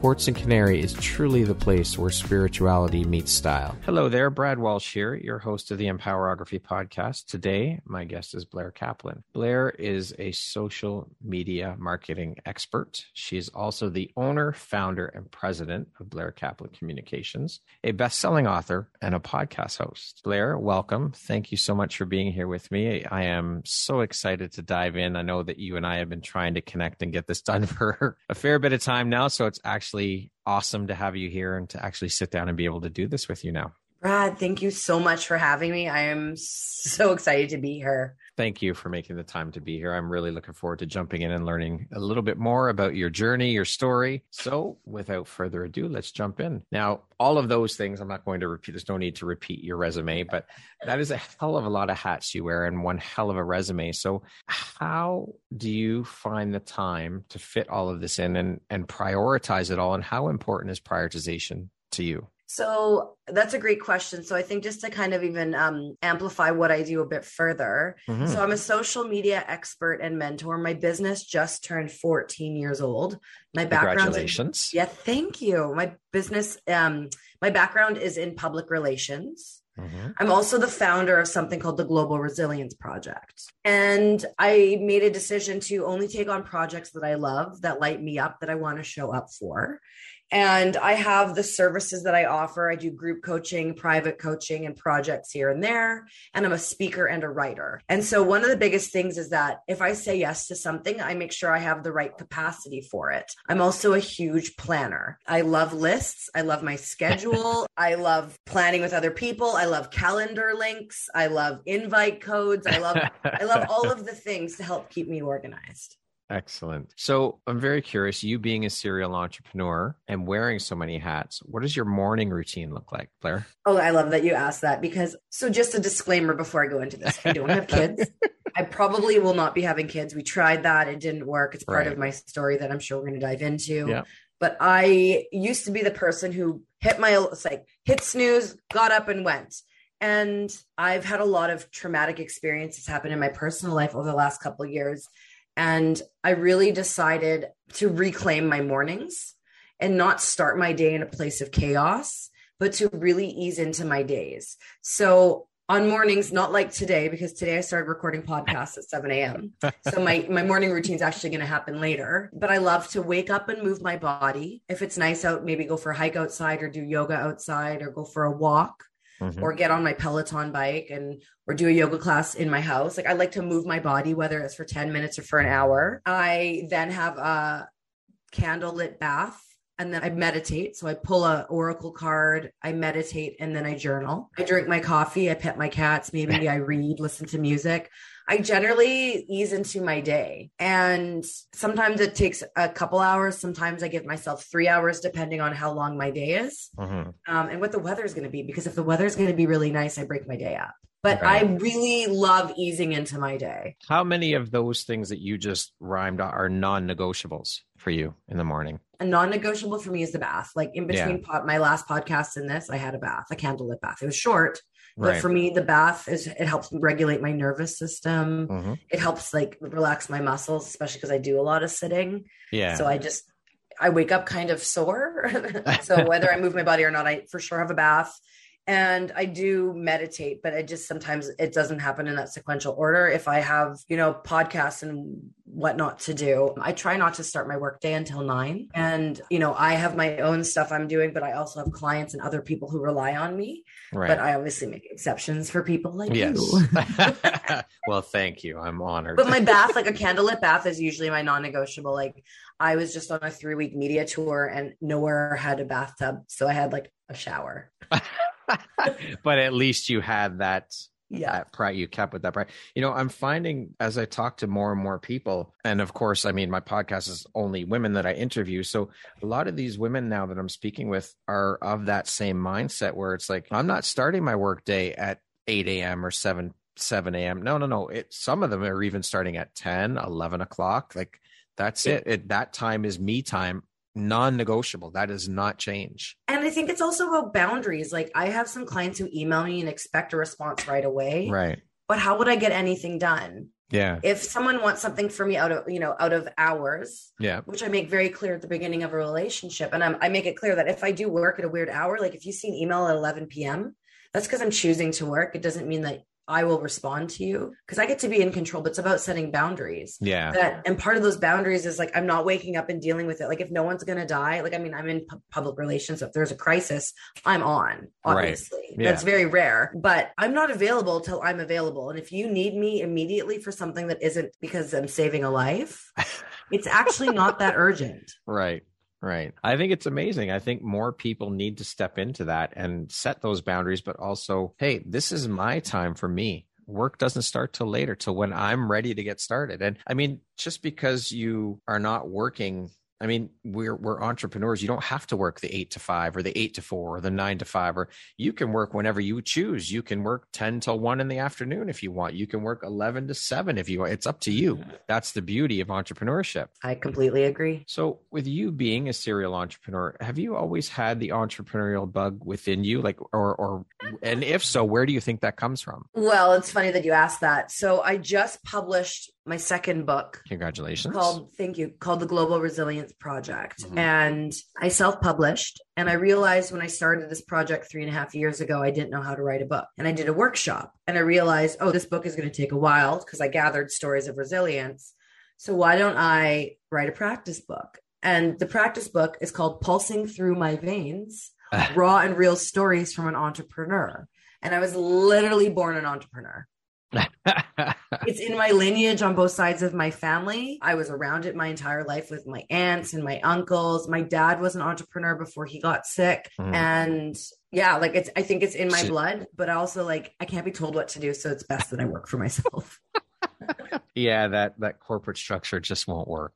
Quartz and Canary is truly the place where spirituality meets style. Hello there, Brad Walsh here, your host of the Empowerography podcast. Today, my guest is Blair Kaplan. Blair is a social media marketing expert. She is also the owner, founder, and president of Blair Kaplan Communications, a best-selling author, and a podcast host. Blair, welcome. Thank you so much for being here with me. I am so excited to dive in. I know that you and I have been trying to connect and get this done for a fair bit of time now, so it's actually actually awesome to have you here and to actually sit down and be able to do this with you now. Brad, thank you so much for having me. I am so excited to be here thank you for making the time to be here. I'm really looking forward to jumping in and learning a little bit more about your journey, your story. So, without further ado, let's jump in. Now, all of those things, I'm not going to repeat, there's no need to repeat your resume, but that is a hell of a lot of hats you wear and one hell of a resume. So, how do you find the time to fit all of this in and, and prioritize it all? And how important is prioritization to you? So that's a great question. So I think just to kind of even um, amplify what I do a bit further. Mm-hmm. So I'm a social media expert and mentor. My business just turned 14 years old. My background. Congratulations. yeah, thank you. My business, um, my background is in public relations. Mm-hmm. I'm also the founder of something called the Global Resilience Project. And I made a decision to only take on projects that I love, that light me up, that I want to show up for. And I have the services that I offer. I do group coaching, private coaching, and projects here and there. And I'm a speaker and a writer. And so, one of the biggest things is that if I say yes to something, I make sure I have the right capacity for it. I'm also a huge planner. I love lists. I love my schedule. I love planning with other people. I love calendar links. I love invite codes. I love, I love all of the things to help keep me organized. Excellent. So I'm very curious, you being a serial entrepreneur and wearing so many hats, what does your morning routine look like, Blair? Oh, I love that you asked that because so just a disclaimer before I go into this. I don't have kids. I probably will not be having kids. We tried that. It didn't work. It's part right. of my story that I'm sure we're going to dive into. Yeah. But I used to be the person who hit my it's like hit snooze, got up and went. And I've had a lot of traumatic experiences happen in my personal life over the last couple of years and I really decided to reclaim my mornings and not start my day in a place of chaos, but to really ease into my days. So on mornings, not like today, because today I started recording podcasts at 7 a.m. So my, my morning routine is actually going to happen later. But I love to wake up and move my body. If it's nice out, maybe go for a hike outside or do yoga outside or go for a walk mm-hmm. or get on my Peloton bike and or do a yoga class in my house. Like I like to move my body, whether it's for 10 minutes or for an hour. I then have a candlelit bath and then I meditate. So I pull a oracle card, I meditate, and then I journal. I drink my coffee, I pet my cats, maybe I read, listen to music. I generally ease into my day. And sometimes it takes a couple hours. Sometimes I give myself three hours, depending on how long my day is mm-hmm. um, and what the weather is going to be. Because if the weather is going to be really nice, I break my day up. But I really love easing into my day. How many of those things that you just rhymed are non negotiables for you in the morning? A non negotiable for me is the bath. Like in between yeah. pod, my last podcast and this, I had a bath, a candlelit bath. It was short, Right. But for me, the bath is it helps regulate my nervous system. Mm-hmm. It helps like relax my muscles, especially because I do a lot of sitting. Yeah. So I just I wake up kind of sore. so whether I move my body or not, I for sure have a bath. And I do meditate, but I just sometimes it doesn't happen in that sequential order. If I have, you know, podcasts and what not to do. I try not to start my workday until nine. And, you know, I have my own stuff I'm doing, but I also have clients and other people who rely on me. Right. But I obviously make exceptions for people like yes. you. well, thank you. I'm honored. But my bath, like a candlelit bath, is usually my non negotiable. Like I was just on a three week media tour and nowhere had a bathtub. So I had like a shower. but at least you had that yeah. that pride you kept with that pride you know i'm finding as i talk to more and more people and of course i mean my podcast is only women that i interview so a lot of these women now that i'm speaking with are of that same mindset where it's like i'm not starting my work day at 8 a.m or 7 7 a.m no no no. It some of them are even starting at 10 11 o'clock. Like that's it. it that time is me time non-negotiable. That does not change. And i think it's also about boundaries. Like i have some clients who email me and expect a response right away. Right. But how would i get anything done? Yeah. If someone wants something from me out of you know out of hours yeah. which i make very clear at the beginning of a relationship and I'm, i make it clear that if i do work at a weird hour like if you see an email at 11 p.m that's because i'm choosing to work. It doesn't mean that I will respond to you because I get to be in control, but it's about setting boundaries. Yeah. That, and part of those boundaries is like, I'm not waking up and dealing with it. Like, if no one's going to die, like, I mean, I'm in pu- public relations. So if there's a crisis, I'm on, obviously. Right. Yeah. That's very rare, but I'm not available till I'm available. And if you need me immediately for something that isn't because I'm saving a life, it's actually not that urgent. Right. Right. I think it's amazing. I think more people need to step into that and set those boundaries, but also, hey, this is my time for me. Work doesn't start till later, till when I'm ready to get started. And I mean, just because you are not working I mean, we're we're entrepreneurs. You don't have to work the eight to five or the eight to four or the nine to five, or you can work whenever you choose. You can work 10 till one in the afternoon if you want. You can work 11 to seven if you want. It's up to you. That's the beauty of entrepreneurship. I completely agree. So, with you being a serial entrepreneur, have you always had the entrepreneurial bug within you? Like, or, or, and if so, where do you think that comes from? Well, it's funny that you asked that. So, I just published my second book. Congratulations. Called, thank you, called The Global Resilience Project. Mm-hmm. And I self published. And I realized when I started this project three and a half years ago, I didn't know how to write a book. And I did a workshop and I realized, oh, this book is going to take a while because I gathered stories of resilience. So why don't I write a practice book? And the practice book is called Pulsing Through My Veins Raw and Real Stories from an Entrepreneur. And I was literally born an entrepreneur. it's in my lineage on both sides of my family. I was around it my entire life with my aunts and my uncles. My dad was an entrepreneur before he got sick. Mm. And yeah, like it's, I think it's in my blood, but also like I can't be told what to do. So it's best that I work for myself. yeah, that, that corporate structure just won't work.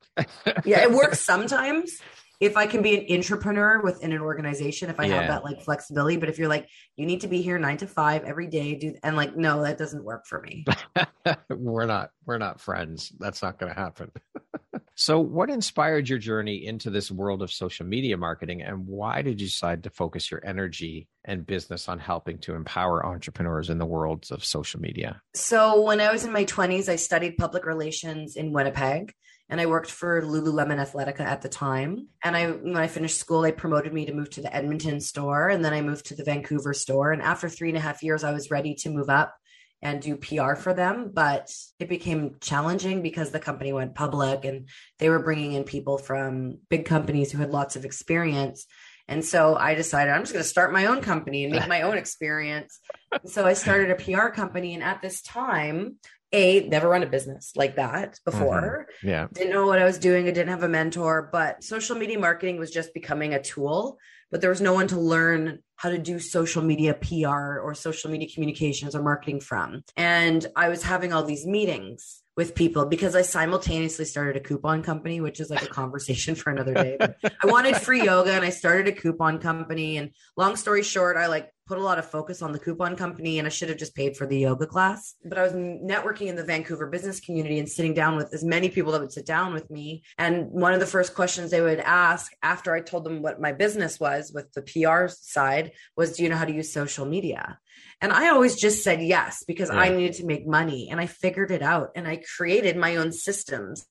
yeah, it works sometimes if I can be an entrepreneur within an organization, if I yeah. have that like flexibility, but if you're like, you need to be here nine to five every day, do and like, no, that doesn't work for me. we're not, we're not friends. That's not going to happen. so, what inspired your journey into this world of social media marketing, and why did you decide to focus your energy and business on helping to empower entrepreneurs in the worlds of social media? So, when I was in my 20s, I studied public relations in Winnipeg and I worked for Lululemon Athletica at the time. And I, when I finished school, they promoted me to move to the Edmonton store, and then I moved to the Vancouver store. And after three and a half years, I was ready to move up and do PR for them, but it became challenging because the company went public and they were bringing in people from big companies who had lots of experience. And so I decided I'm just going to start my own company and make my own experience. so I started a PR company. And at this time, a never run a business like that before mm-hmm. yeah didn't know what i was doing i didn't have a mentor but social media marketing was just becoming a tool but there was no one to learn how to do social media pr or social media communications or marketing from and i was having all these meetings with people because I simultaneously started a coupon company, which is like a conversation for another day. But I wanted free yoga and I started a coupon company. And long story short, I like put a lot of focus on the coupon company and I should have just paid for the yoga class. But I was networking in the Vancouver business community and sitting down with as many people that would sit down with me. And one of the first questions they would ask after I told them what my business was with the PR side was, Do you know how to use social media? And I always just said yes because yeah. I needed to make money and I figured it out and I created my own systems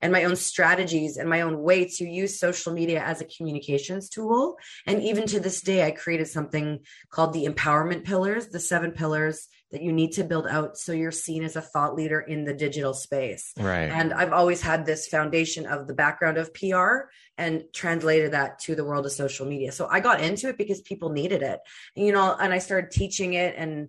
and my own strategies and my own way to use social media as a communications tool. And even to this day, I created something called the empowerment pillars, the seven pillars that you need to build out so you're seen as a thought leader in the digital space. Right. And I've always had this foundation of the background of PR and translated that to the world of social media. So I got into it because people needed it. And, you know, and I started teaching it and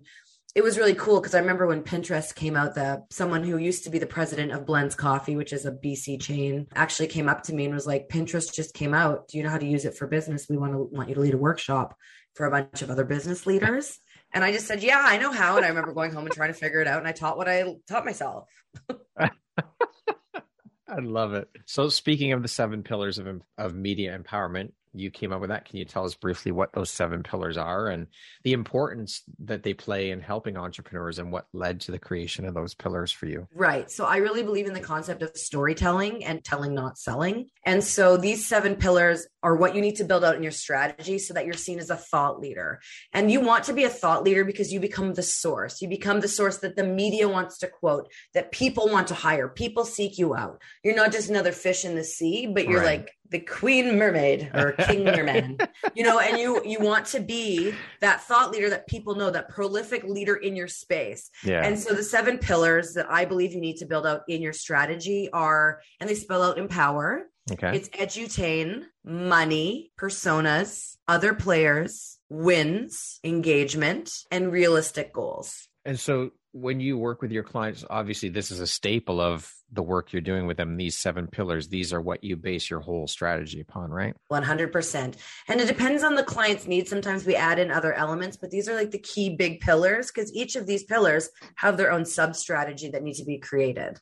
it was really cool because I remember when Pinterest came out, that someone who used to be the president of Blenz Coffee, which is a BC chain, actually came up to me and was like, Pinterest just came out. Do you know how to use it for business? We want to want you to lead a workshop for a bunch of other business leaders. And I just said, Yeah, I know how. And I remember going home and trying to figure it out. And I taught what I taught myself. I love it. So speaking of the seven pillars of of media empowerment, you came up with that. Can you tell us briefly what those seven pillars are and the importance that they play in helping entrepreneurs and what led to the creation of those pillars for you? Right. So I really believe in the concept of storytelling and telling, not selling. And so these seven pillars are what you need to build out in your strategy so that you're seen as a thought leader. And you want to be a thought leader because you become the source. You become the source that the media wants to quote, that people want to hire. People seek you out. You're not just another fish in the sea, but you're right. like the queen mermaid or king merman. You know and you you want to be that thought leader that people know that prolific leader in your space. Yeah. and so the seven pillars that i believe you need to build out in your strategy are and they spell out empower okay. It's edutain money personas other players wins engagement and realistic goals. And so when you work with your clients obviously this is a staple of the work you're doing with them these seven pillars. These are what you base your whole strategy upon right? 100% and it depends on the client's needs. Sometimes we add in other elements but these are like the key big pillars because each of these pillars have their own sub strategy that needs to be created.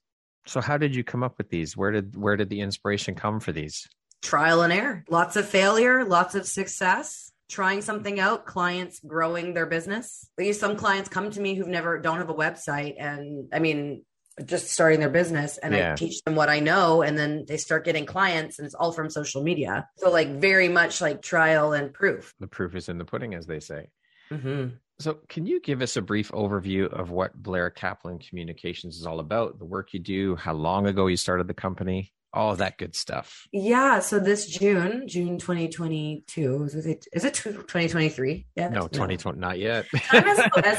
So how did you come up with these? Where did where did the inspiration come for these? Trial and error. Lots of failure lots of success trying something out, clients growing their business. Some clients come to me who've never don't have a website and I mean just starting their business and yeah. I teach them what I know and then they start getting clients and it's all from social media. So like very much like trial and proof. The proof is in the pudding as they say. Mm-hmm. So can you give us a brief overview of what Blair Kaplan Communications is all about, the work you do, how long ago you started the company? All of that good stuff. Yeah. So this June, June 2022, is it, is it 2023? Yeah. No, 2020, no. not yet.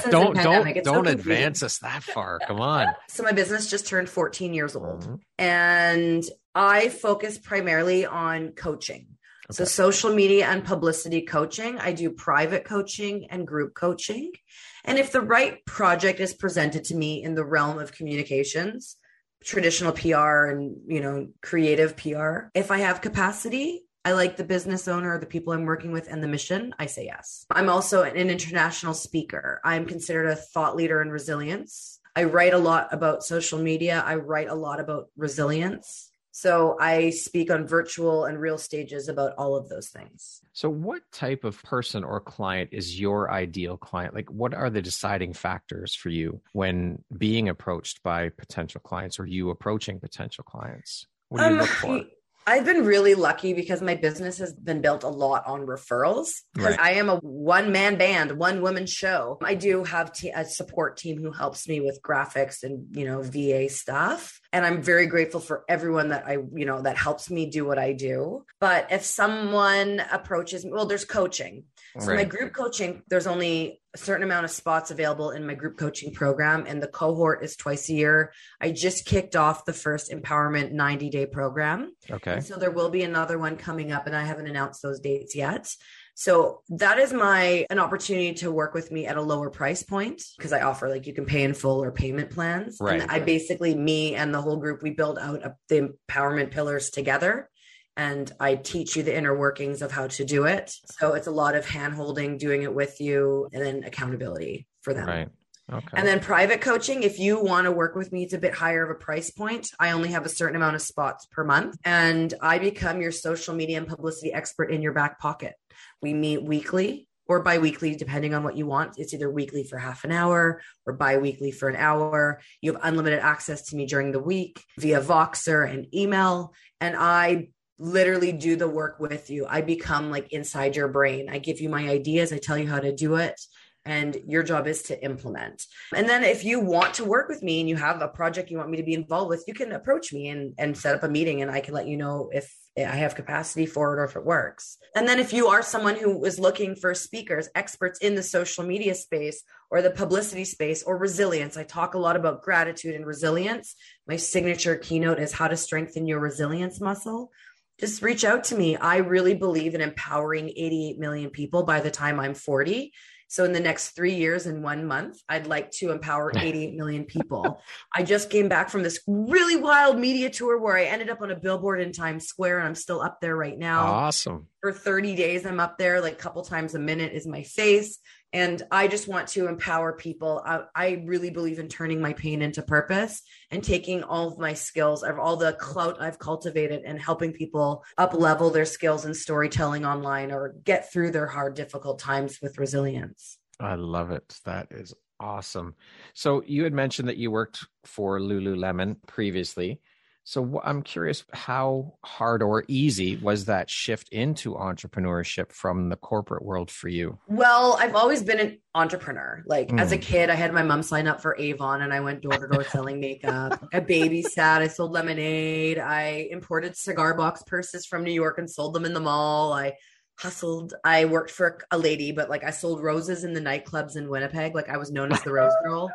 don't, don't, don't advance us that far. Come on. So my business just turned 14 years old mm-hmm. and I focus primarily on coaching. Okay. So social media and publicity coaching. I do private coaching and group coaching. And if the right project is presented to me in the realm of communications, traditional PR and, you know, creative PR. If I have capacity, I like the business owner, the people I'm working with, and the mission. I say yes. I'm also an international speaker. I'm considered a thought leader in resilience. I write a lot about social media. I write a lot about resilience. So I speak on virtual and real stages about all of those things. So, what type of person or client is your ideal client? Like, what are the deciding factors for you when being approached by potential clients or you approaching potential clients? What do you um, look for? I've been really lucky because my business has been built a lot on referrals. Right. I am a one man band, one woman show. I do have t- a support team who helps me with graphics and, you know, VA stuff. And I'm very grateful for everyone that I, you know, that helps me do what I do. But if someone approaches me, well, there's coaching. So right. my group coaching, there's only a certain amount of spots available in my group coaching program, and the cohort is twice a year. I just kicked off the first empowerment 90 day program. Okay. And so there will be another one coming up, and I haven't announced those dates yet. So that is my an opportunity to work with me at a lower price point because I offer like you can pay in full or payment plans. Right. And I basically me and the whole group we build out the empowerment pillars together and I teach you the inner workings of how to do it. So it's a lot of hand holding, doing it with you, and then accountability for them. Right. Okay. And then private coaching, if you want to work with me, it's a bit higher of a price point. I only have a certain amount of spots per month, and I become your social media and publicity expert in your back pocket. We meet weekly or bi-weekly depending on what you want it's either weekly for half an hour or bi-weekly for an hour you have unlimited access to me during the week via voxer and email and i literally do the work with you. I become like inside your brain. I give you my ideas, I tell you how to do it, and your job is to implement. And then if you want to work with me and you have a project you want me to be involved with, you can approach me and, and set up a meeting and I can let you know if I have capacity for it or if it works. And then if you are someone who is looking for speakers, experts in the social media space or the publicity space or resilience, I talk a lot about gratitude and resilience. My signature keynote is how to strengthen your resilience muscle just reach out to me. I really believe in empowering 88 million people by the time I'm 40. So in the next three years and one month, I'd like to empower 88 million people. I just came back from this really wild media tour where I ended up on a billboard in Times Square and I'm still up there right now. Awesome. For 30 days, I'm up there like a couple times a minute is my face. And I just want to empower people. I, I, really believe in turning my pain into purpose and taking all of my skills, of all the clout I've cultivated, and helping people up level their skills in storytelling online or get through their hard, difficult times with resilience. I love it. That is awesome. So you had mentioned that you worked for Lululemon previously. So I'm curious how hard or easy was that shift into entrepreneurship from the corporate world for you? Well, I've always been an entrepreneur. Like mm. as a hmm. kid, I had my mom sign up for Avon and I went door to door selling makeup. I babysat, I sold lemonade, I imported cigar box purses from New York and sold them in the mall. I hustled. I worked for a lady, but like I sold roses in the nightclubs in Winnipeg. Like I was known as the Rose Girl.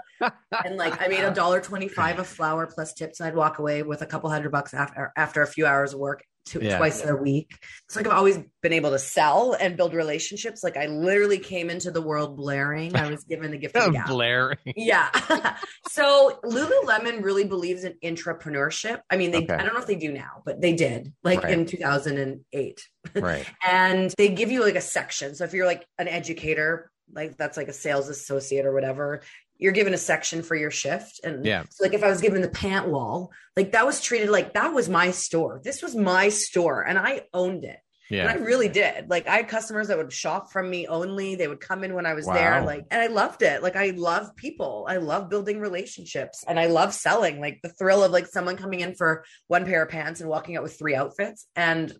and like I made a dollar twenty five a flower plus tips. I'd walk away with a couple hundred bucks after after a few hours of work two, yeah. twice a week. So like I've always been able to sell and build relationships. Like I literally came into the world blaring. I was given the gift of blaring. Yeah. so Lululemon really believes in entrepreneurship. I mean, they okay. I don't know if they do now, but they did like right. in 2008. Right. and they give you like a section. So if you're like an educator, like that's like a sales associate or whatever you're given a section for your shift. And yeah. So like if I was given the pant wall, like that was treated like that was my store. This was my store and I owned it. Yeah. And I really did. Like I had customers that would shop from me only. They would come in when I was wow. there. Like, and I loved it. Like I love people. I love building relationships and I love selling. Like the thrill of like someone coming in for one pair of pants and walking out with three outfits. And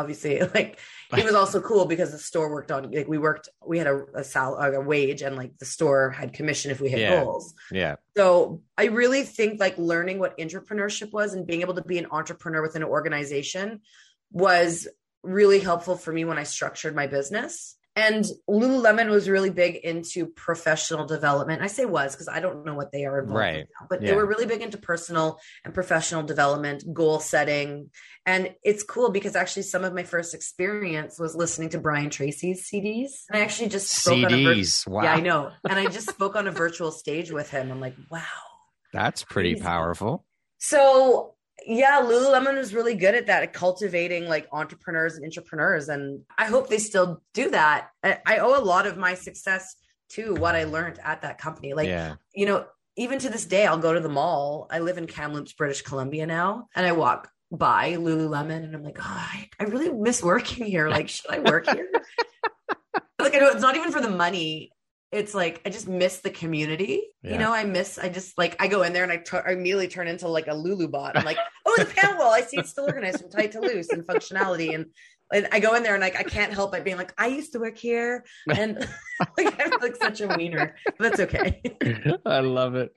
obviously like it was also cool because the store worked on like we worked we had a, a sal a wage and like the store had commission if we hit yeah. goals. Yeah. So i really think like learning what entrepreneurship was and being able to be an entrepreneur within an organization was really helpful for me when i structured my business and Lululemon was really big into professional development. I say was because I don't know what they are involved right. now, but yeah. they were really big into personal and professional development, goal setting. And it's cool because actually some of my first experience was listening to Brian Tracy's CDs. And I actually just spoke CDs. on a wow. Yeah, I know. And I just spoke on a virtual stage with him. I'm like, wow. That's pretty crazy. powerful. So yeah, Lululemon was really good at that, at cultivating like entrepreneurs and entrepreneurs. And I hope they still do that. I, I owe a lot of my success to what I learned at that company. Like, yeah. you know, even to this day, I'll go to the mall. I live in Kamloops, British Columbia now, and I walk by Lululemon and I'm like, oh, I, I really miss working here. Like, should I work here? like, I know it's not even for the money it's like I just miss the community. Yeah. You know, I miss. I just like I go in there and I, immediately turn into like a Lulu bot. I'm like, oh, the panel wall. I see it's still organized from tight to loose and functionality. And and I go in there and like I can't help but being like, I used to work here, and like I'm like such a wiener. But that's okay. I love it.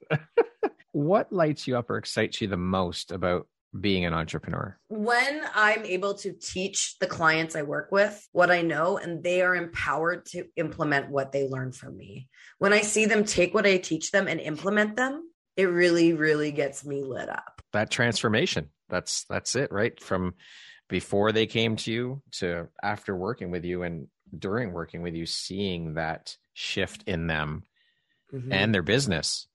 what lights you up or excites you the most about being an entrepreneur? When I'm able to teach the clients I work with what I know and they are empowered to implement what they learn from me. When I see them take what I teach them and implement them, it really really gets me lit up. That transformation. That's that's it, right? From before they came to you to after working with you and during working with you seeing that shift in them mm-hmm. and their business.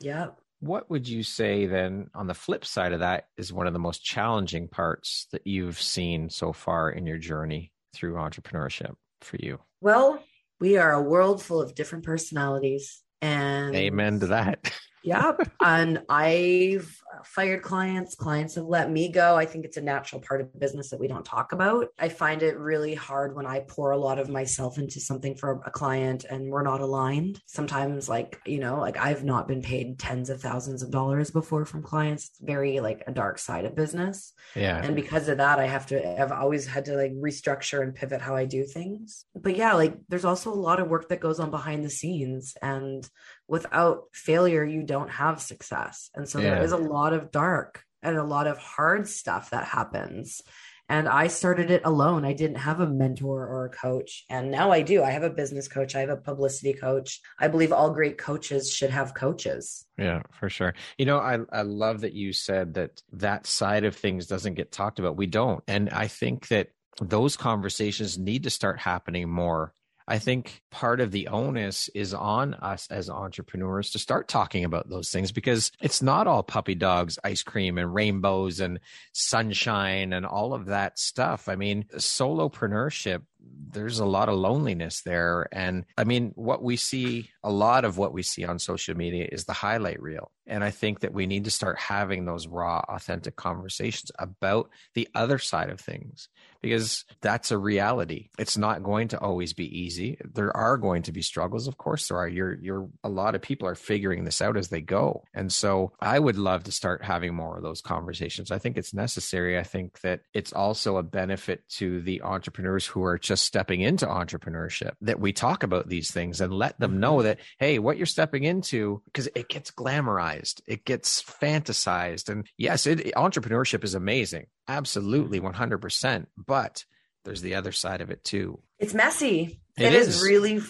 Yeah. What would you say then on the flip side of that is one of the most challenging parts that you've seen so far in your journey through entrepreneurship for you? Well, we are a world full of different personalities and Amen to that. Yep. and I've fired clients. Clients have let me go. I think it's a natural part of business that we don't talk about. I find it really hard when I pour a lot of myself into something for a client and we're not aligned. Sometimes, like, you know, like I've not been paid tens of thousands of dollars before from clients. It's very like a dark side of business. Yeah. And because of that, I have to, I've always had to like restructure and pivot how I do things. But yeah, like there's also a lot of work that goes on behind the scenes. And without failure, you don't have success. And so yeah. there is a lot of dark and a lot of hard stuff that happens. And I started it alone. I didn't have a mentor or a coach. And now I do. I have a business coach. I have a publicity coach. I believe all great coaches should have coaches. Yeah, for sure. You know, I, I love that you said that that side of things doesn't get talked about. We don't. And I think that those conversations need to start happening more I think part of the onus is on us as entrepreneurs to start talking about those things because it's not all puppy dogs, ice cream, and rainbows and sunshine and all of that stuff. I mean, solopreneurship there's a lot of loneliness there. And I mean, what we see, a lot of what we see on social media is the highlight reel. And I think that we need to start having those raw, authentic conversations about the other side of things because that's a reality. It's not going to always be easy. There are going to be struggles, of course. There are. You're, you're, a lot of people are figuring this out as they go. And so I would love to start having more of those conversations. I think it's necessary. I think that it's also a benefit to the entrepreneurs who are just stepping into entrepreneurship that we talk about these things and let them know mm-hmm. that, hey, what you're stepping into, because it gets glamorized, it gets fantasized. And yes, it, entrepreneurship is amazing. Absolutely, 100%. Mm-hmm. But there's the other side of it too. It's messy. it, it is. is. really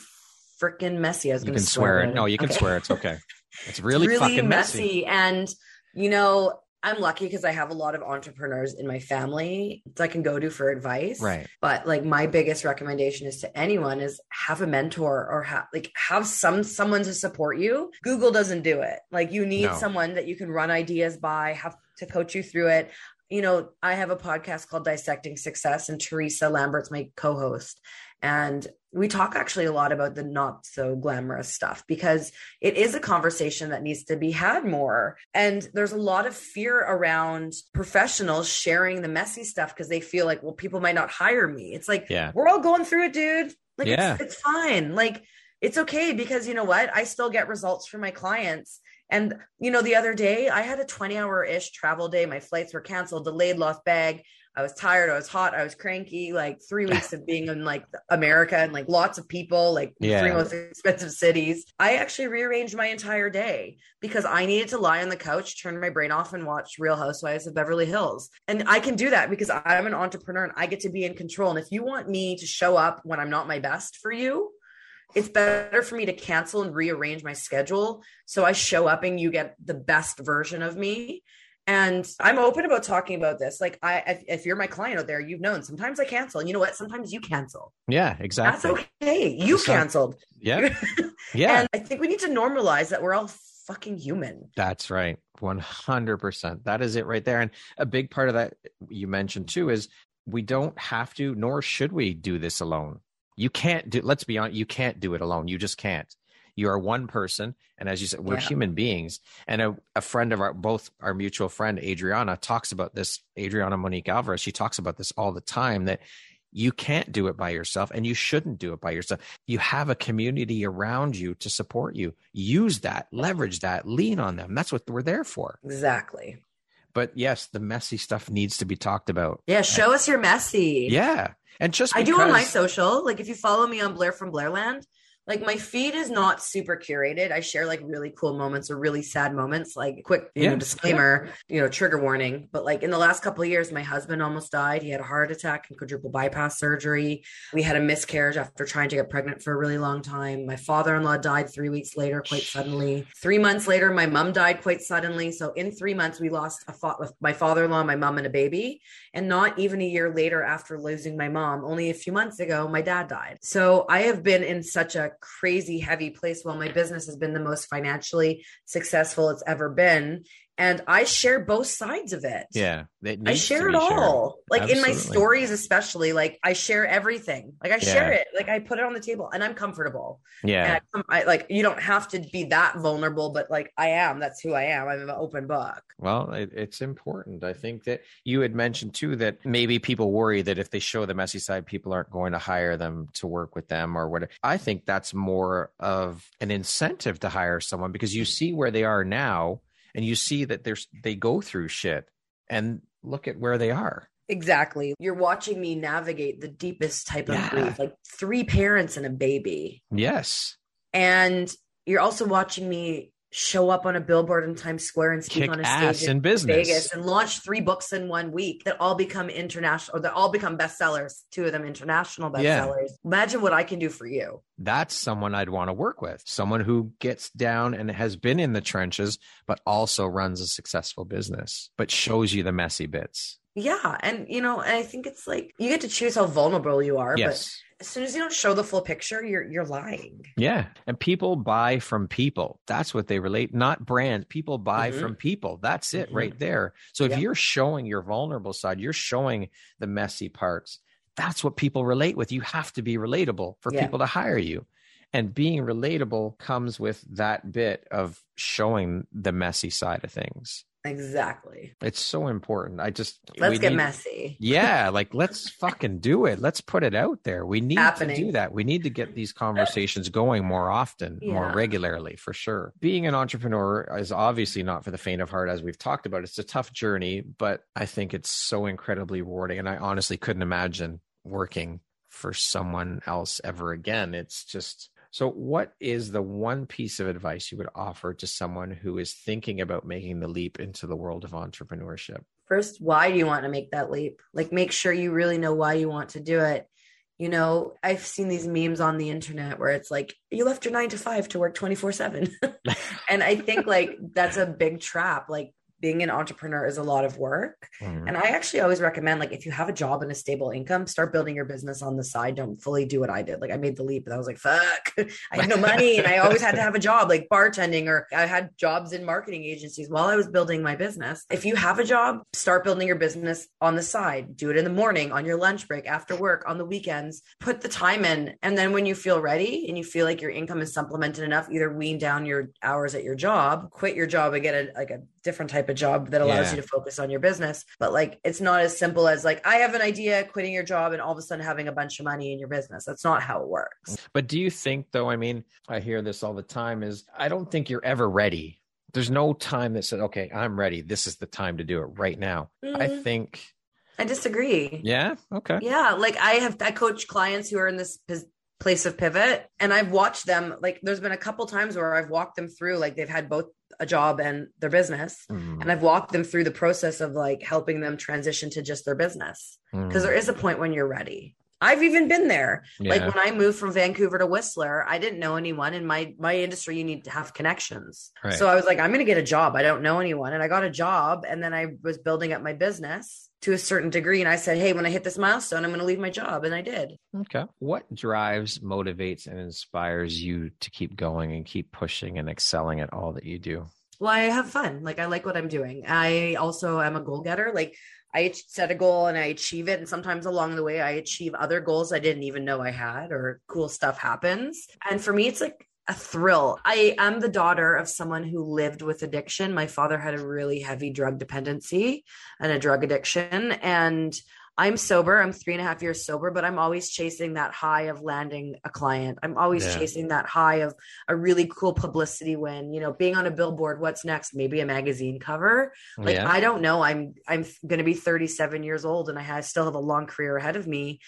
freaking messy. I was going to swear. it. No, you can okay. swear. It's okay. It's really, it's really fucking messy. messy. And, you know, I'm lucky because I have a lot of entrepreneurs in my family that I can go to for advice. Right. But like my biggest recommendation is to anyone is have a mentor or have like have some someone to support you. Google doesn't do it. Like you need no. someone that you can run ideas by, have to coach you through it. You know, I have a podcast called Dissecting Success and Teresa Lambert's my co-host. And we talk actually a lot about the not so glamorous stuff because it is a conversation that needs to be had more. And there's a lot of fear around professionals sharing the messy stuff because they feel like, well, people might not hire me. It's like, yeah. we're all going through it, dude. Like, yeah. it's, it's fine. Like, it's okay because you know what? I still get results from my clients. And, you know, the other day I had a 20 hour ish travel day. My flights were canceled, delayed, lost bag. I was tired. I was hot. I was cranky. Like three weeks of being in like America and like lots of people, like yeah. three most expensive cities. I actually rearranged my entire day because I needed to lie on the couch, turn my brain off, and watch Real Housewives of Beverly Hills. And I can do that because I'm an entrepreneur and I get to be in control. And if you want me to show up when I'm not my best for you, it's better for me to cancel and rearrange my schedule so I show up and you get the best version of me and I'm open about talking about this. Like, I, if, if, you're my client out there, you've known sometimes I cancel. And you know what? Sometimes you cancel. Yeah, exactly. That's okay. You canceled. Yeah. yeah. and I think we need to normalize that we're all fucking human. That's right. 100%. That is it right there. And a big part of that you mentioned too is we don't have to, nor should we do this alone. You can't do, let's be honest, you can't do it alone. You just can't. You are one person. And as you said, we're yeah. human beings. And a, a, friend of our, both our mutual friend, Adriana, talks about this. Adriana Monique Alvarez, she talks about this all the time that you can't do it by yourself and you shouldn't do it by yourself. You have a community around you to support you. Use that, leverage that, lean on them. That's what we're there for. Exactly. But yes, the messy stuff needs to be talked about. Yeah, show and, us your messy. Yeah. And just because, I do on my social, like if you follow me on Blair from Blairland, like my feed is not super curated. I share like really cool moments or really sad moments. Like quick you yeah. know, disclaimer, yeah. you know, trigger warning. But like in the last couple of years, my husband almost died. He had a heart attack and quadruple bypass surgery. We had a miscarriage after trying to get pregnant for a really long time. My father-in-law died three weeks later, quite suddenly. Three months later, my mom died quite suddenly. So in three months, we lost a my father-in-law, my mom, and a baby. And not even a year later, after losing my mom, only a few months ago, my dad died. So I have been in such a crazy heavy place. While my business has been the most financially successful it's ever been and I share both sides of it. Yeah, it I share it all. Shared. Like Absolutely. in my stories, especially. Like I share everything. Like I share it. Like I put it on the table, and I'm comfortable. Yeah, I, I, like you don't have to be that vulnerable, but like I am. That's who I am. I'm an open book. Well, it, it's important. I think that you had mentioned too that maybe people worry that if they show the messy side, people aren't going to hire them to work with them or whatever. I think that's more of an incentive to hire someone because you see where they are now and you see that there's they go through shit and look at where they are. Exactly. You're watching me navigate the deepest type of yeah. grief like three parents and a baby. Yes. And you're also watching me show up on a billboard in Times Square and speak Kick on a stage in, in business. Vegas and launch three books in one week that all become international or that all become bestsellers, two of them international bestsellers. Yeah. Imagine what I can do for you. That's someone I'd want to work with. Someone who gets down and has been in the trenches, but also runs a successful business, but shows you the messy bits. Yeah. And, you know, and I think it's like you get to choose how vulnerable you are. Yes. But as soon as you don't show the full picture, you're you're lying. Yeah. And people buy from people. That's what they relate, not brands. People buy mm-hmm. from people. That's it mm-hmm. right there. So if yep. you're showing your vulnerable side, you're showing the messy parts. That's what people relate with. You have to be relatable for yeah. people to hire you. And being relatable comes with that bit of showing the messy side of things. Exactly. It's so important. I just let's get need, messy. Yeah, like let's fucking do it. Let's put it out there. We need Happening. to do that. We need to get these conversations going more often, yeah. more regularly, for sure. Being an entrepreneur is obviously not for the faint of heart, as we've talked about. It's a tough journey, but I think it's so incredibly rewarding. And I honestly couldn't imagine working for someone else ever again. It's just so, what is the one piece of advice you would offer to someone who is thinking about making the leap into the world of entrepreneurship? First, why do you want to make that leap? Like, make sure you really know why you want to do it. You know, I've seen these memes on the internet where it's like, you left your nine to five to work 24 7. and I think like that's a big trap. Like, being an entrepreneur is a lot of work. Mm-hmm. And I actually always recommend like if you have a job and a stable income, start building your business on the side. Don't fully do what I did. Like I made the leap and I was like, fuck, I had no money and I always had to have a job like bartending or I had jobs in marketing agencies while I was building my business. If you have a job, start building your business on the side. Do it in the morning, on your lunch break, after work, on the weekends. Put the time in. And then when you feel ready and you feel like your income is supplemented enough, either wean down your hours at your job, quit your job and get a like a different type of job that allows yeah. you to focus on your business. But like, it's not as simple as like, I have an idea, quitting your job, and all of a sudden having a bunch of money in your business. That's not how it works. But do you think, though? I mean, I hear this all the time is I don't think you're ever ready. There's no time that said, okay, I'm ready. This is the time to do it right now. Mm-hmm. I think. I disagree. Yeah. Okay. Yeah. Like I have, I coach clients who are in this place of pivot and I've watched them like there's been a couple times where I've walked them through like they've had both a job and their business mm. and I've walked them through the process of like helping them transition to just their business because mm. there is a point when you're ready. I've even been there. Yeah. Like when I moved from Vancouver to Whistler, I didn't know anyone in my my industry you need to have connections. Right. So I was like I'm going to get a job. I don't know anyone and I got a job and then I was building up my business to a certain degree. And I said, Hey, when I hit this milestone, I'm going to leave my job. And I did. Okay. What drives, motivates, and inspires you to keep going and keep pushing and excelling at all that you do? Well, I have fun. Like, I like what I'm doing. I also am a goal getter. Like, I set a goal and I achieve it. And sometimes along the way, I achieve other goals I didn't even know I had, or cool stuff happens. And for me, it's like a thrill. I am the daughter of someone who lived with addiction. My father had a really heavy drug dependency and a drug addiction. And I'm sober. I'm three and a half years sober, but I'm always chasing that high of landing a client. I'm always yeah. chasing that high of a really cool publicity win, you know, being on a billboard. What's next? Maybe a magazine cover. Like, yeah. I don't know. I'm, I'm going to be 37 years old and I have, still have a long career ahead of me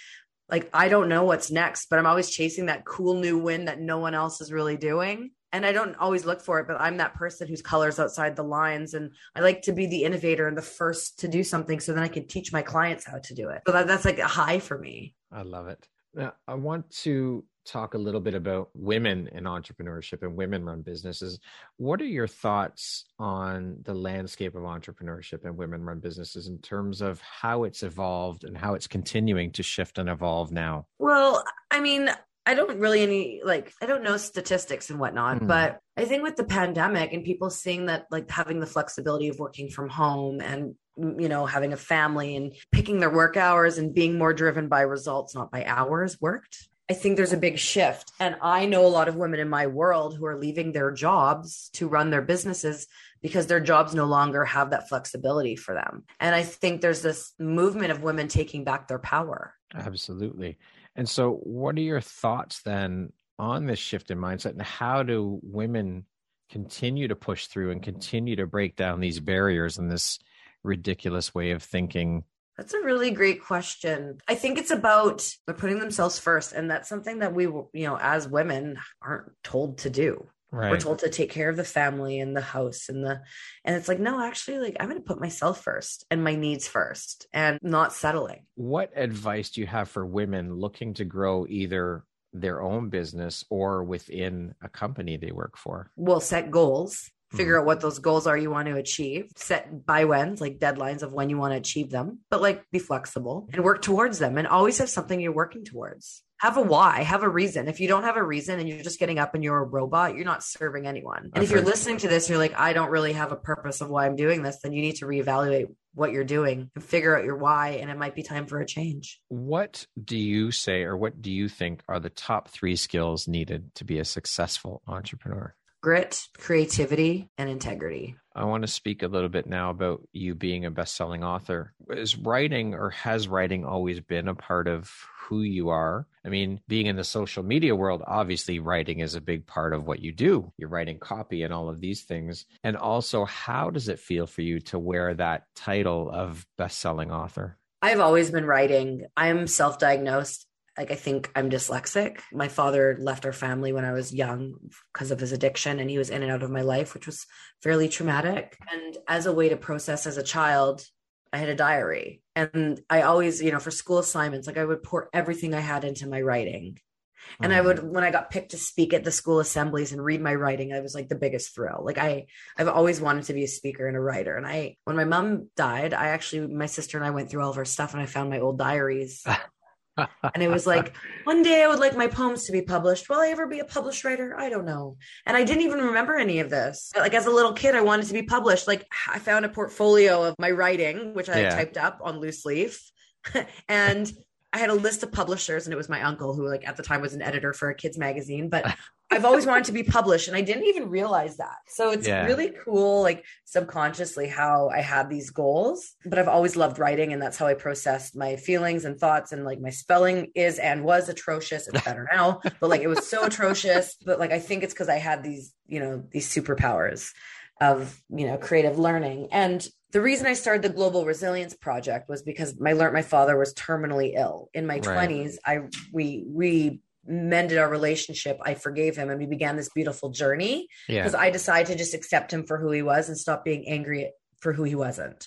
like I don't know what's next, but I'm always chasing that cool new win that no one else is really doing. And I don't always look for it, but I'm that person whose colors outside the lines. And I like to be the innovator and the first to do something so then I can teach my clients how to do it. So that, that's like a high for me. I love it. Now, I want to talk a little bit about women in entrepreneurship and women run businesses. What are your thoughts on the landscape of entrepreneurship and women run businesses in terms of how it's evolved and how it's continuing to shift and evolve now? Well, I mean, I don't really any like I don't know statistics and whatnot, mm. but I think with the pandemic and people seeing that like having the flexibility of working from home and you know having a family and picking their work hours and being more driven by results not by hours worked. I think there's a big shift. And I know a lot of women in my world who are leaving their jobs to run their businesses because their jobs no longer have that flexibility for them. And I think there's this movement of women taking back their power. Absolutely. And so, what are your thoughts then on this shift in mindset, and how do women continue to push through and continue to break down these barriers and this ridiculous way of thinking? That's a really great question. I think it's about putting themselves first, and that's something that we, you know, as women aren't told to do. Right. We're told to take care of the family and the house and the and it's like no actually like I'm going to put myself first and my needs first and not settling. What advice do you have for women looking to grow either their own business or within a company they work for? Well, set goals figure mm-hmm. out what those goals are you want to achieve set by when's like deadlines of when you want to achieve them but like be flexible and work towards them and always have something you're working towards have a why have a reason. If you don't have a reason and you're just getting up and you're a robot you're not serving anyone. And if you're listening to this you're like i don't really have a purpose of why i'm doing this then you need to reevaluate what you're doing and figure out your why and it might be time for a change. What do you say or what do you think are the top three skills needed to be a successful entrepreneur grit, creativity, and integrity. I want to speak a little bit now about you being a best-selling author. Is writing or has writing always been a part of who you are? I mean, being in the social media world, obviously writing is a big part of what you do. You're writing copy and all of these things. And also, how does it feel for you to wear that title of best-selling author? I've always been writing. I'm self-diagnosed like I think I'm dyslexic. My father left our family when I was young because of his addiction and he was in and out of my life, which was fairly traumatic. And as a way to process as a child, I had a diary. And I always, you know, for school assignments, like I would pour everything I had into my writing. And mm. I would, when I got picked to speak at the school assemblies and read my writing, I was like the biggest thrill. Like I, I've always wanted to be a speaker and a writer. And I, when my mom died, I actually, my sister and I went through all of her stuff and I found my old diaries and it was like one day I would like my poems to be published. Will I ever be a published writer? I don't know. And I didn't even remember any of this. Like as a little kid, I wanted to be published. Like I found a portfolio of my writing, which I yeah. typed up on loose leaf, and I had a list of publishers, and it was my uncle who, like at the time, was an editor for a kids magazine. But I've always wanted to be published and I didn't even realize that. So it's yeah. really cool, like subconsciously, how I had these goals. But I've always loved writing and that's how I processed my feelings and thoughts. And like my spelling is and was atrocious. It's better now, but like it was so atrocious. But like I think it's because I had these, you know, these superpowers of, you know, creative learning. And the reason I started the Global Resilience Project was because my learned my father was terminally ill. In my right. 20s, I we we mended our relationship, I forgave him and we began this beautiful journey because yeah. I decided to just accept him for who he was and stop being angry for who he wasn't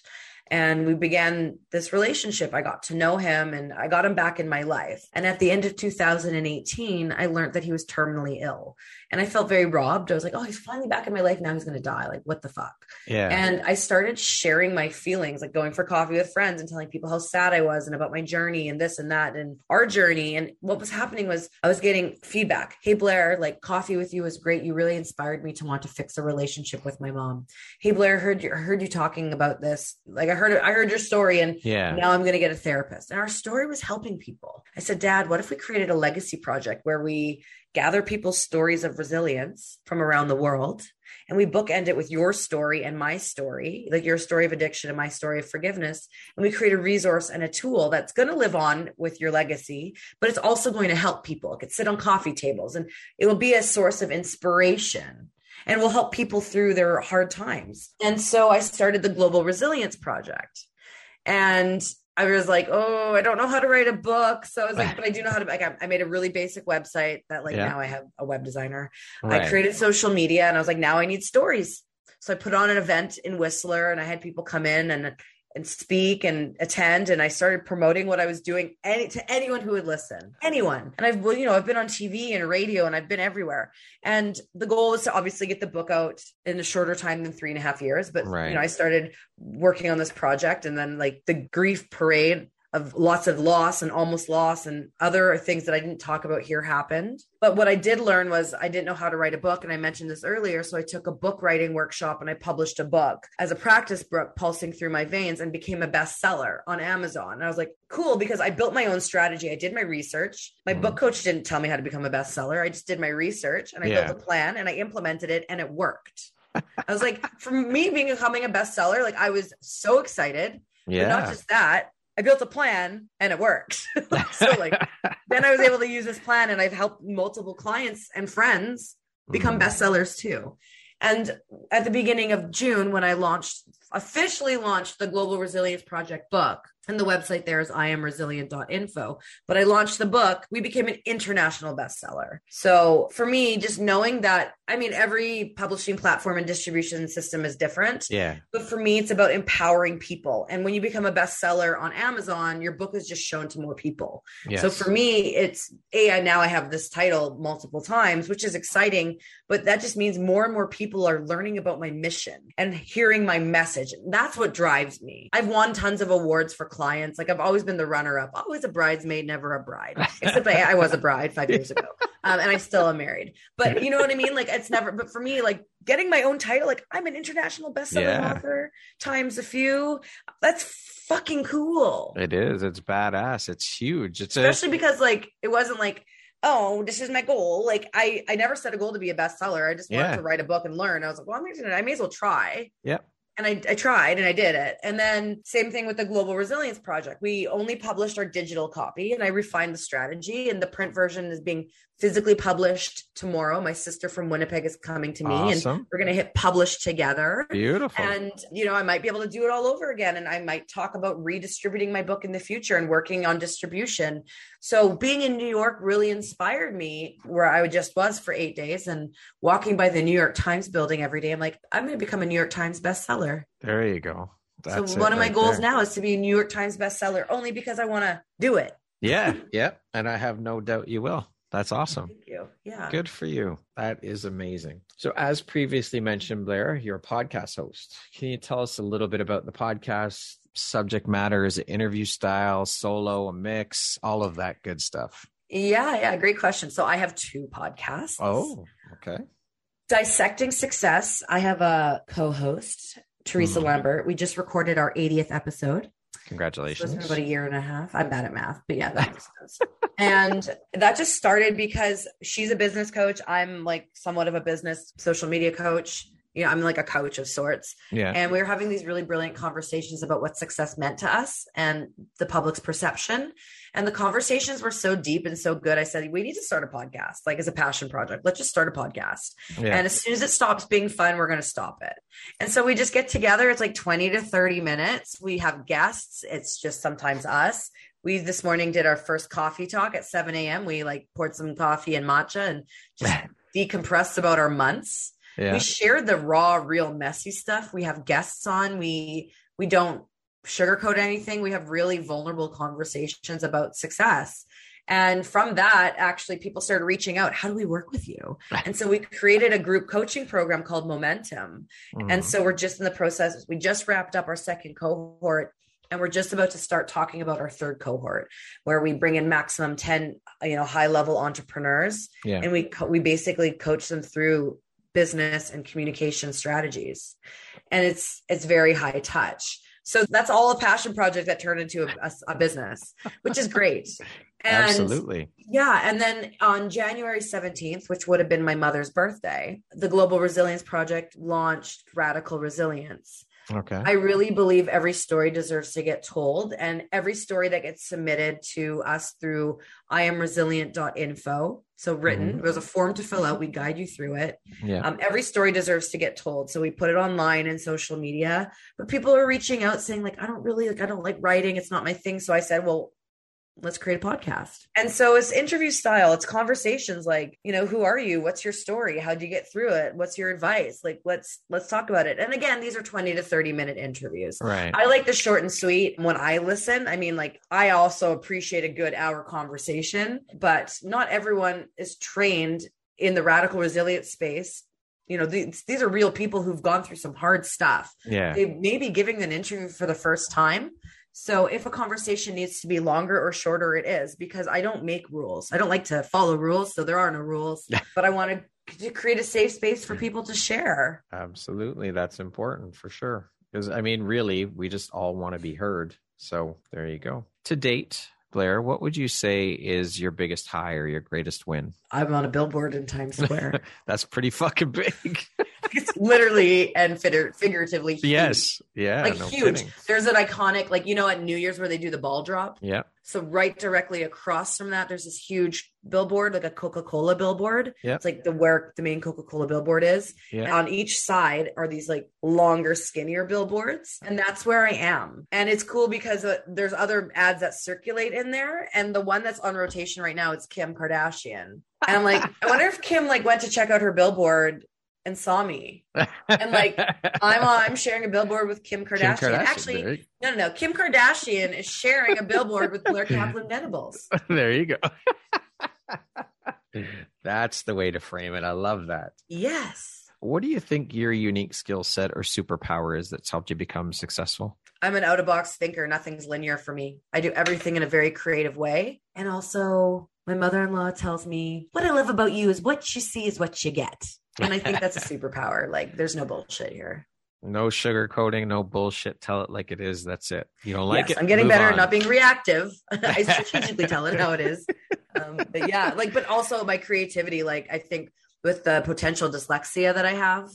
and we began this relationship. I got to know him and I got him back in my life. And at the end of 2018, I learned that he was terminally ill. And I felt very robbed. I was like, oh, he's finally back in my life. Now he's going to die. Like, what the fuck? Yeah. And I started sharing my feelings, like going for coffee with friends and telling people how sad I was and about my journey and this and that and our journey. And what was happening was I was getting feedback. Hey, Blair, like coffee with you was great. You really inspired me to want to fix a relationship with my mom. Hey, Blair, I heard you, heard you talking about this. Like, I heard I heard your story and yeah. now I'm going to get a therapist. And our story was helping people. I said, Dad, what if we created a legacy project where we gather people's stories of resilience from around the world and we bookend it with your story and my story, like your story of addiction and my story of forgiveness. And we create a resource and a tool that's going to live on with your legacy, but it's also going to help people. It could sit on coffee tables and it will be a source of inspiration and will help people through their hard times. And so I started the Global Resilience Project. And I was like, oh, I don't know how to write a book. So I was like, but I do know how to. Like, I made a really basic website that, like, yeah. now I have a web designer. Right. I created social media, and I was like, now I need stories. So I put on an event in Whistler, and I had people come in, and and speak and attend and i started promoting what i was doing any, to anyone who would listen. Anyone. And i've you know i've been on tv and radio and i've been everywhere. And the goal was to obviously get the book out in a shorter time than three and a half years. But right. you know i started working on this project and then like the grief parade of lots of loss and almost loss and other things that I didn't talk about here happened. But what I did learn was I didn't know how to write a book. And I mentioned this earlier. So I took a book writing workshop and I published a book as a practice book pulsing through my veins and became a bestseller on Amazon. And I was like, cool, because I built my own strategy. I did my research. My mm. book coach didn't tell me how to become a bestseller. I just did my research and I yeah. built a plan and I implemented it and it worked. I was like, for me being becoming a bestseller, like I was so excited. Yeah. But not just that, I built a plan and it worked. so like then I was able to use this plan and I've helped multiple clients and friends become mm-hmm. bestsellers too. And at the beginning of June, when I launched, officially launched the Global Resilience Project book, and the website there is iamresilient.info. But I launched the book, we became an international bestseller. So for me, just knowing that, I mean, every publishing platform and distribution system is different. Yeah. But for me, it's about empowering people. And when you become a bestseller on Amazon, your book is just shown to more people. Yes. So for me, it's A, I now I have this title multiple times, which is exciting, but that just means more and more people are learning about my mission and hearing my message. That's what drives me. I've won tons of awards for clients. Like I've always been the runner up, always a bridesmaid, never a bride. Except I, I was a bride five years ago, um, and I still am married. But you know what I mean? Like it's never. But for me, like getting my own title, like I'm an international bestselling yeah. author times a few. That's fucking cool. It is. It's badass. It's huge. It's especially a- because like it wasn't like oh, this is my goal. Like I, I never set a goal to be a bestseller. I just wanted yeah. to write a book and learn. I was like, well, I'm gonna, I may as well try. Yep and I, I, tried and I did it. And then same thing with the Global Resilience Project. We only published our digital copy and I refined the strategy and the print version is being physically published tomorrow. My sister from Winnipeg is coming to me awesome. and we're going to hit publish together. Beautiful. And, you know, I might be able to do it all over again. And I might talk about redistributing my book in the future and working on distribution. So being in New York really inspired me where I just was for eight days and walking by the New York Times building every day. I'm like, I'm going to become a New York Times bestseller. There you go. That's so one of my right goals there. now is to be a New York Times bestseller only because I want to do it. Yeah. yeah. And I have no doubt you will. That's awesome. Thank you. Yeah. Good for you. That is amazing. So, as previously mentioned, Blair, you're a podcast host. Can you tell us a little bit about the podcast subject matter? Is it interview style, solo, a mix, all of that good stuff? Yeah. Yeah. Great question. So, I have two podcasts. Oh, okay. Dissecting Success. I have a co host, Teresa mm. Lambert. We just recorded our 80th episode. Congratulations. So about a year and a half. I'm bad at math, but yeah, that makes sense. and that just started because she's a business coach. I'm like somewhat of a business social media coach. You know, I'm like a coach of sorts. Yeah. And we were having these really brilliant conversations about what success meant to us and the public's perception. And the conversations were so deep and so good. I said, we need to start a podcast, like as a passion project. Let's just start a podcast. Yeah. And as soon as it stops being fun, we're going to stop it. And so we just get together. It's like 20 to 30 minutes. We have guests. It's just sometimes us. We this morning did our first coffee talk at 7 a.m. We like poured some coffee and matcha and just decompressed about our months. Yeah. We share the raw, real messy stuff. We have guests on. We we don't sugarcoat anything. We have really vulnerable conversations about success. And from that, actually, people started reaching out. How do we work with you? And so we created a group coaching program called Momentum. Mm-hmm. And so we're just in the process. We just wrapped up our second cohort and we're just about to start talking about our third cohort where we bring in maximum 10 you know high level entrepreneurs yeah. and we co- we basically coach them through business and communication strategies and it's it's very high touch so that's all a passion project that turned into a, a, a business, which is great. And Absolutely. Yeah. And then on January 17th, which would have been my mother's birthday, the Global Resilience Project launched Radical Resilience. Okay. I really believe every story deserves to get told, and every story that gets submitted to us through i am iamresilient.info. So written, mm-hmm. there's a form to fill out. We guide you through it. Yeah. Um, every story deserves to get told. So we put it online and social media. But people are reaching out saying, like, I don't really like, I don't like writing. It's not my thing. So I said, well, let's create a podcast. And so it's interview style. It's conversations like, you know, who are you? What's your story? How'd you get through it? What's your advice? Like, let's, let's talk about it. And again, these are 20 to 30 minute interviews. Right. I like the short and sweet when I listen. I mean, like, I also appreciate a good hour conversation, but not everyone is trained in the radical resilience space you know these, these are real people who've gone through some hard stuff yeah they may be giving an interview for the first time So if a conversation needs to be longer or shorter, it is because I don't make rules. I don't like to follow rules. So there are no rules, but I want to create a safe space for people to share. Absolutely. That's important for sure. Because I mean, really, we just all want to be heard. So there you go. To date, Blair, what would you say is your biggest high or your greatest win? I'm on a billboard in Times Square. That's pretty fucking big. it's literally and figuratively huge. Yes. Yeah. Like no huge. Kidding. There's an iconic, like, you know, at New Year's where they do the ball drop? Yeah. So right directly across from that, there's this huge billboard, like a Coca-Cola billboard. Yeah. It's like the where the main Coca-Cola billboard is. Yeah. On each side are these like longer, skinnier billboards. And that's where I am. And it's cool because uh, there's other ads that circulate in there. And the one that's on rotation right now is Kim Kardashian. And I'm like, I wonder if Kim like went to check out her billboard and saw me. And like I'm on, I'm sharing a billboard with Kim Kardashian. Kim Kardashian Actually, no, no, no. Kim Kardashian is sharing a billboard with Blair Kaplan Venables. There you go. That's the way to frame it. I love that. Yes. What do you think your unique skill set or superpower is that's helped you become successful? I'm an out of box thinker. Nothing's linear for me. I do everything in a very creative way. And also, my mother in law tells me, What I love about you is what you see is what you get. And I think that's a superpower. Like, there's no bullshit here. No sugarcoating, no bullshit. Tell it like it is. That's it. You don't like yes, it. I'm getting better at not being reactive. I strategically tell it how it is. Um, but yeah, like, but also my creativity. Like, I think with the potential dyslexia that I have,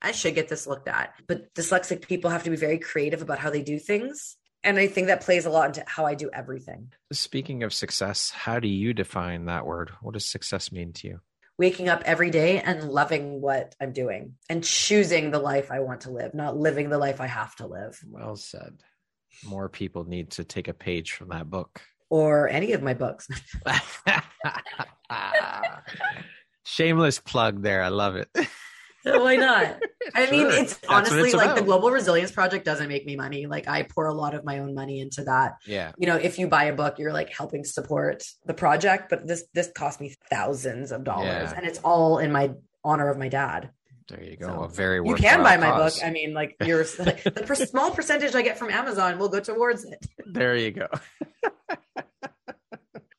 I should get this looked at. But dyslexic people have to be very creative about how they do things. And I think that plays a lot into how I do everything. Speaking of success, how do you define that word? What does success mean to you? waking up every day and loving what I'm doing and choosing the life I want to live, not living the life I have to live. Well said. More people need to take a page from that book or any of my books. Shameless plug there. I love it. why not? I sure. mean, it's That's honestly it's like the Global Resilience Project doesn't make me money. Like I pour a lot of my own money into that. Yeah. You know, if you buy a book, you're like helping support the project, but this this cost me thousands of dollars, yeah. and it's all in my honor of my dad. There you go. So, a very you can buy my book. I mean, like you're like, the per- small percentage I get from Amazon will go towards it. There you go.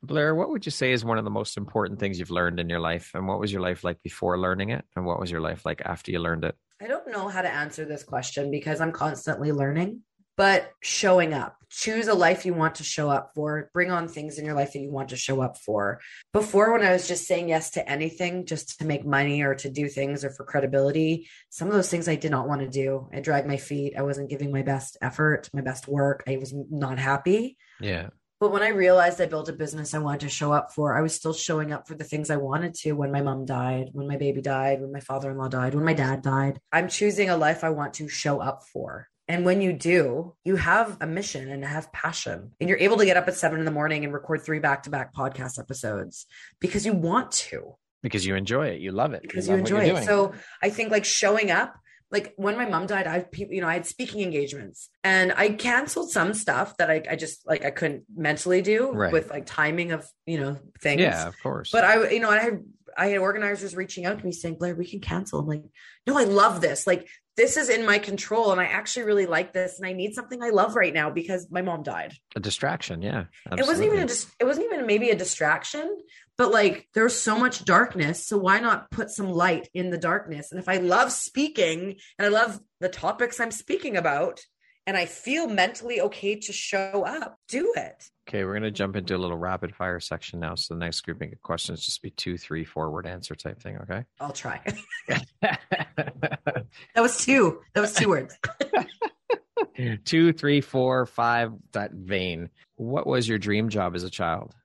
Blair, what would you say is one of the most important things you've learned in your life? And what was your life like before learning it? And what was your life like after you learned it? I don't know how to answer this question because I'm constantly learning, but showing up, choose a life you want to show up for, bring on things in your life that you want to show up for. Before, when I was just saying yes to anything just to make money or to do things or for credibility, some of those things I did not want to do. I dragged my feet. I wasn't giving my best effort, my best work. I was not happy. Yeah. But when I realized I built a business I wanted to show up for, I was still showing up for the things I wanted to when my mom died, when my baby died, when my father in law died, when my dad died. I'm choosing a life I want to show up for. And when you do, you have a mission and have passion. And you're able to get up at seven in the morning and record three back to back podcast episodes because you want to. Because you enjoy it. You love it. Because you, you enjoy it. So I think like showing up like when my mom died, I you know I had speaking engagements and I canceled some stuff that I, I just like I couldn't mentally do right. with like timing of you know things. Yeah, of course. But I you know I I had organizers reaching out to me saying Blair, we can cancel. I'm like, no, I love this. Like this is in my control, and I actually really like this, and I need something I love right now because my mom died. A distraction, yeah. Absolutely. It wasn't even a dis- it wasn't even maybe a distraction, but like there's so much darkness so why not put some light in the darkness and if i love speaking and i love the topics i'm speaking about and i feel mentally okay to show up do it okay we're going to jump into a little rapid fire section now so the next grouping of questions just be two three four word answer type thing okay i'll try that was two that was two words two three four five that vein what was your dream job as a child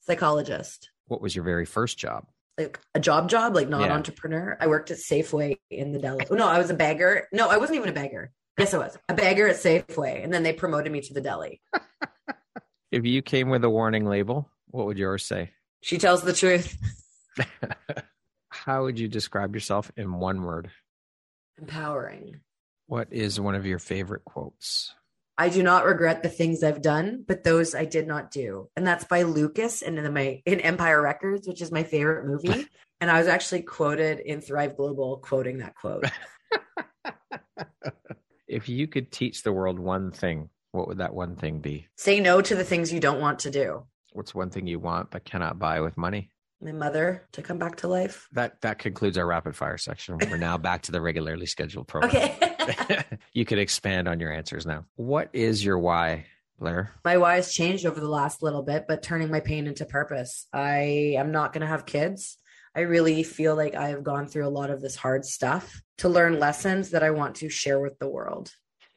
psychologist what was your very first job? Like a job job, like non entrepreneur. I worked at Safeway in the. Oh, no, I was a bagger. No, I wasn't even a bagger. Yes, I was a bagger at Safeway, and then they promoted me to the deli. if you came with a warning label, what would yours say? She tells the truth. How would you describe yourself in one word? Empowering. What is one of your favorite quotes? I do not regret the things I've done, but those I did not do. And that's by Lucas and in my in Empire Records, which is my favorite movie. and I was actually quoted in Thrive Global quoting that quote. If you could teach the world one thing, what would that one thing be? Say no to the things you don't want to do. What's one thing you want but cannot buy with money? My mother to come back to life. That that concludes our rapid fire section. We're now back to the regularly scheduled program. Okay. you could expand on your answers now. What is your why, Blair? My why has changed over the last little bit, but turning my pain into purpose. I am not going to have kids. I really feel like I have gone through a lot of this hard stuff to learn lessons that I want to share with the world.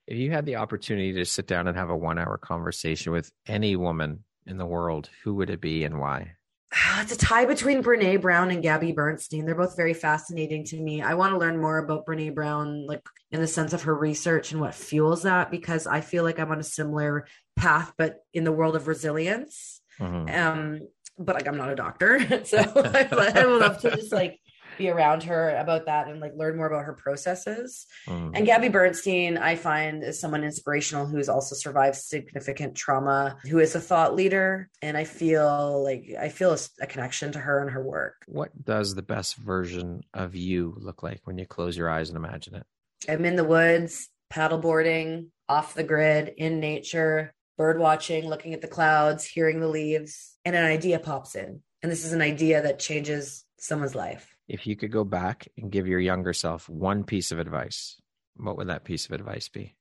If you had the opportunity to sit down and have a one hour conversation with any woman in the world, who would it be and why? It's a tie between Brene Brown and Gabby Bernstein. They're both very fascinating to me. I want to learn more about Brene Brown, like in the sense of her research and what fuels that, because I feel like I'm on a similar path, but in the world of resilience. Mm-hmm. Um, but like I'm not a doctor, so I would love to just like be around her about that and like learn more about her processes. Mm. And Gabby Bernstein, I find is someone inspirational who's also survived significant trauma, who is a thought leader. And I feel like I feel a, a connection to her and her work. What does the best version of you look like when you close your eyes and imagine it? I'm in the woods, paddleboarding, off the grid, in nature, bird watching, looking at the clouds, hearing the leaves, and an idea pops in. And this is an idea that changes someone's life if you could go back and give your younger self one piece of advice, what would that piece of advice be?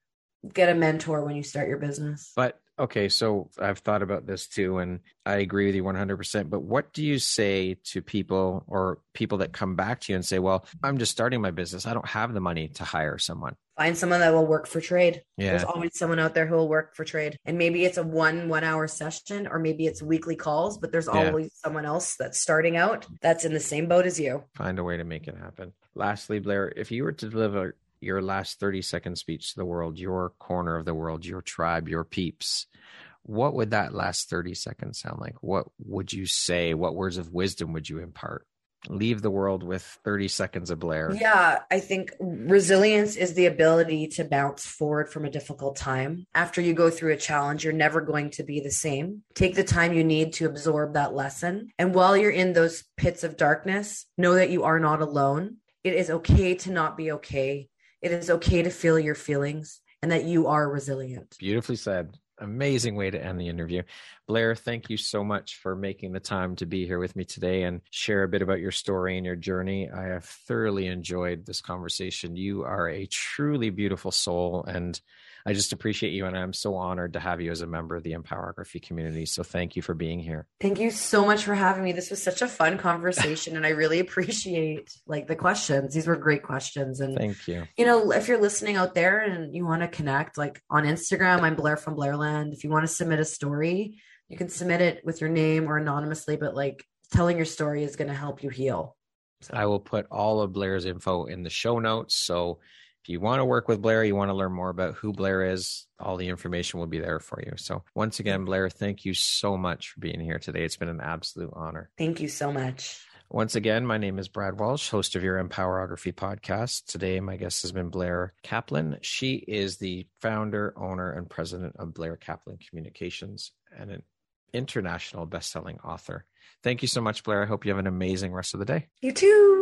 Get a mentor when you start your business. But okay, so I've thought about this too, and I agree with you 100%. But what do you say to people or people that come back to you and say, Well, I'm just starting my business. I don't have the money to hire someone? Find someone that will work for trade. Yeah. There's always someone out there who will work for trade. And maybe it's a one one hour session or maybe it's weekly calls, but there's yeah. always someone else that's starting out that's in the same boat as you. Find a way to make it happen. Lastly, Blair, if you were to deliver your last 30 second speech to the world, your corner of the world, your tribe, your peeps, what would that last 30 seconds sound like? What would you say? What words of wisdom would you impart? Leave the world with 30 seconds of Blair. Yeah, I think resilience is the ability to bounce forward from a difficult time. After you go through a challenge, you're never going to be the same. Take the time you need to absorb that lesson. And while you're in those pits of darkness, know that you are not alone. It is okay to not be okay. It is okay to feel your feelings and that you are resilient. Beautifully said amazing way to end the interview. Blair, thank you so much for making the time to be here with me today and share a bit about your story and your journey. I have thoroughly enjoyed this conversation. You are a truly beautiful soul and I just appreciate you and I'm so honored to have you as a member of the Empowerography community. So thank you for being here. Thank you so much for having me. This was such a fun conversation and I really appreciate like the questions. These were great questions and Thank you. You know, if you're listening out there and you want to connect like on Instagram, I'm Blair from Blairland. If you want to submit a story, you can submit it with your name or anonymously, but like telling your story is going to help you heal. So. I will put all of Blair's info in the show notes. So if you want to work with Blair, you want to learn more about who Blair is, all the information will be there for you. So, once again, mm-hmm. Blair, thank you so much for being here today. It's been an absolute honor. Thank you so much. Once again, my name is Brad Walsh, host of your Empowerography podcast. Today, my guest has been Blair Kaplan. She is the founder, owner, and president of Blair Kaplan Communications and an international best-selling author. Thank you so much, Blair. I hope you have an amazing rest of the day. You too.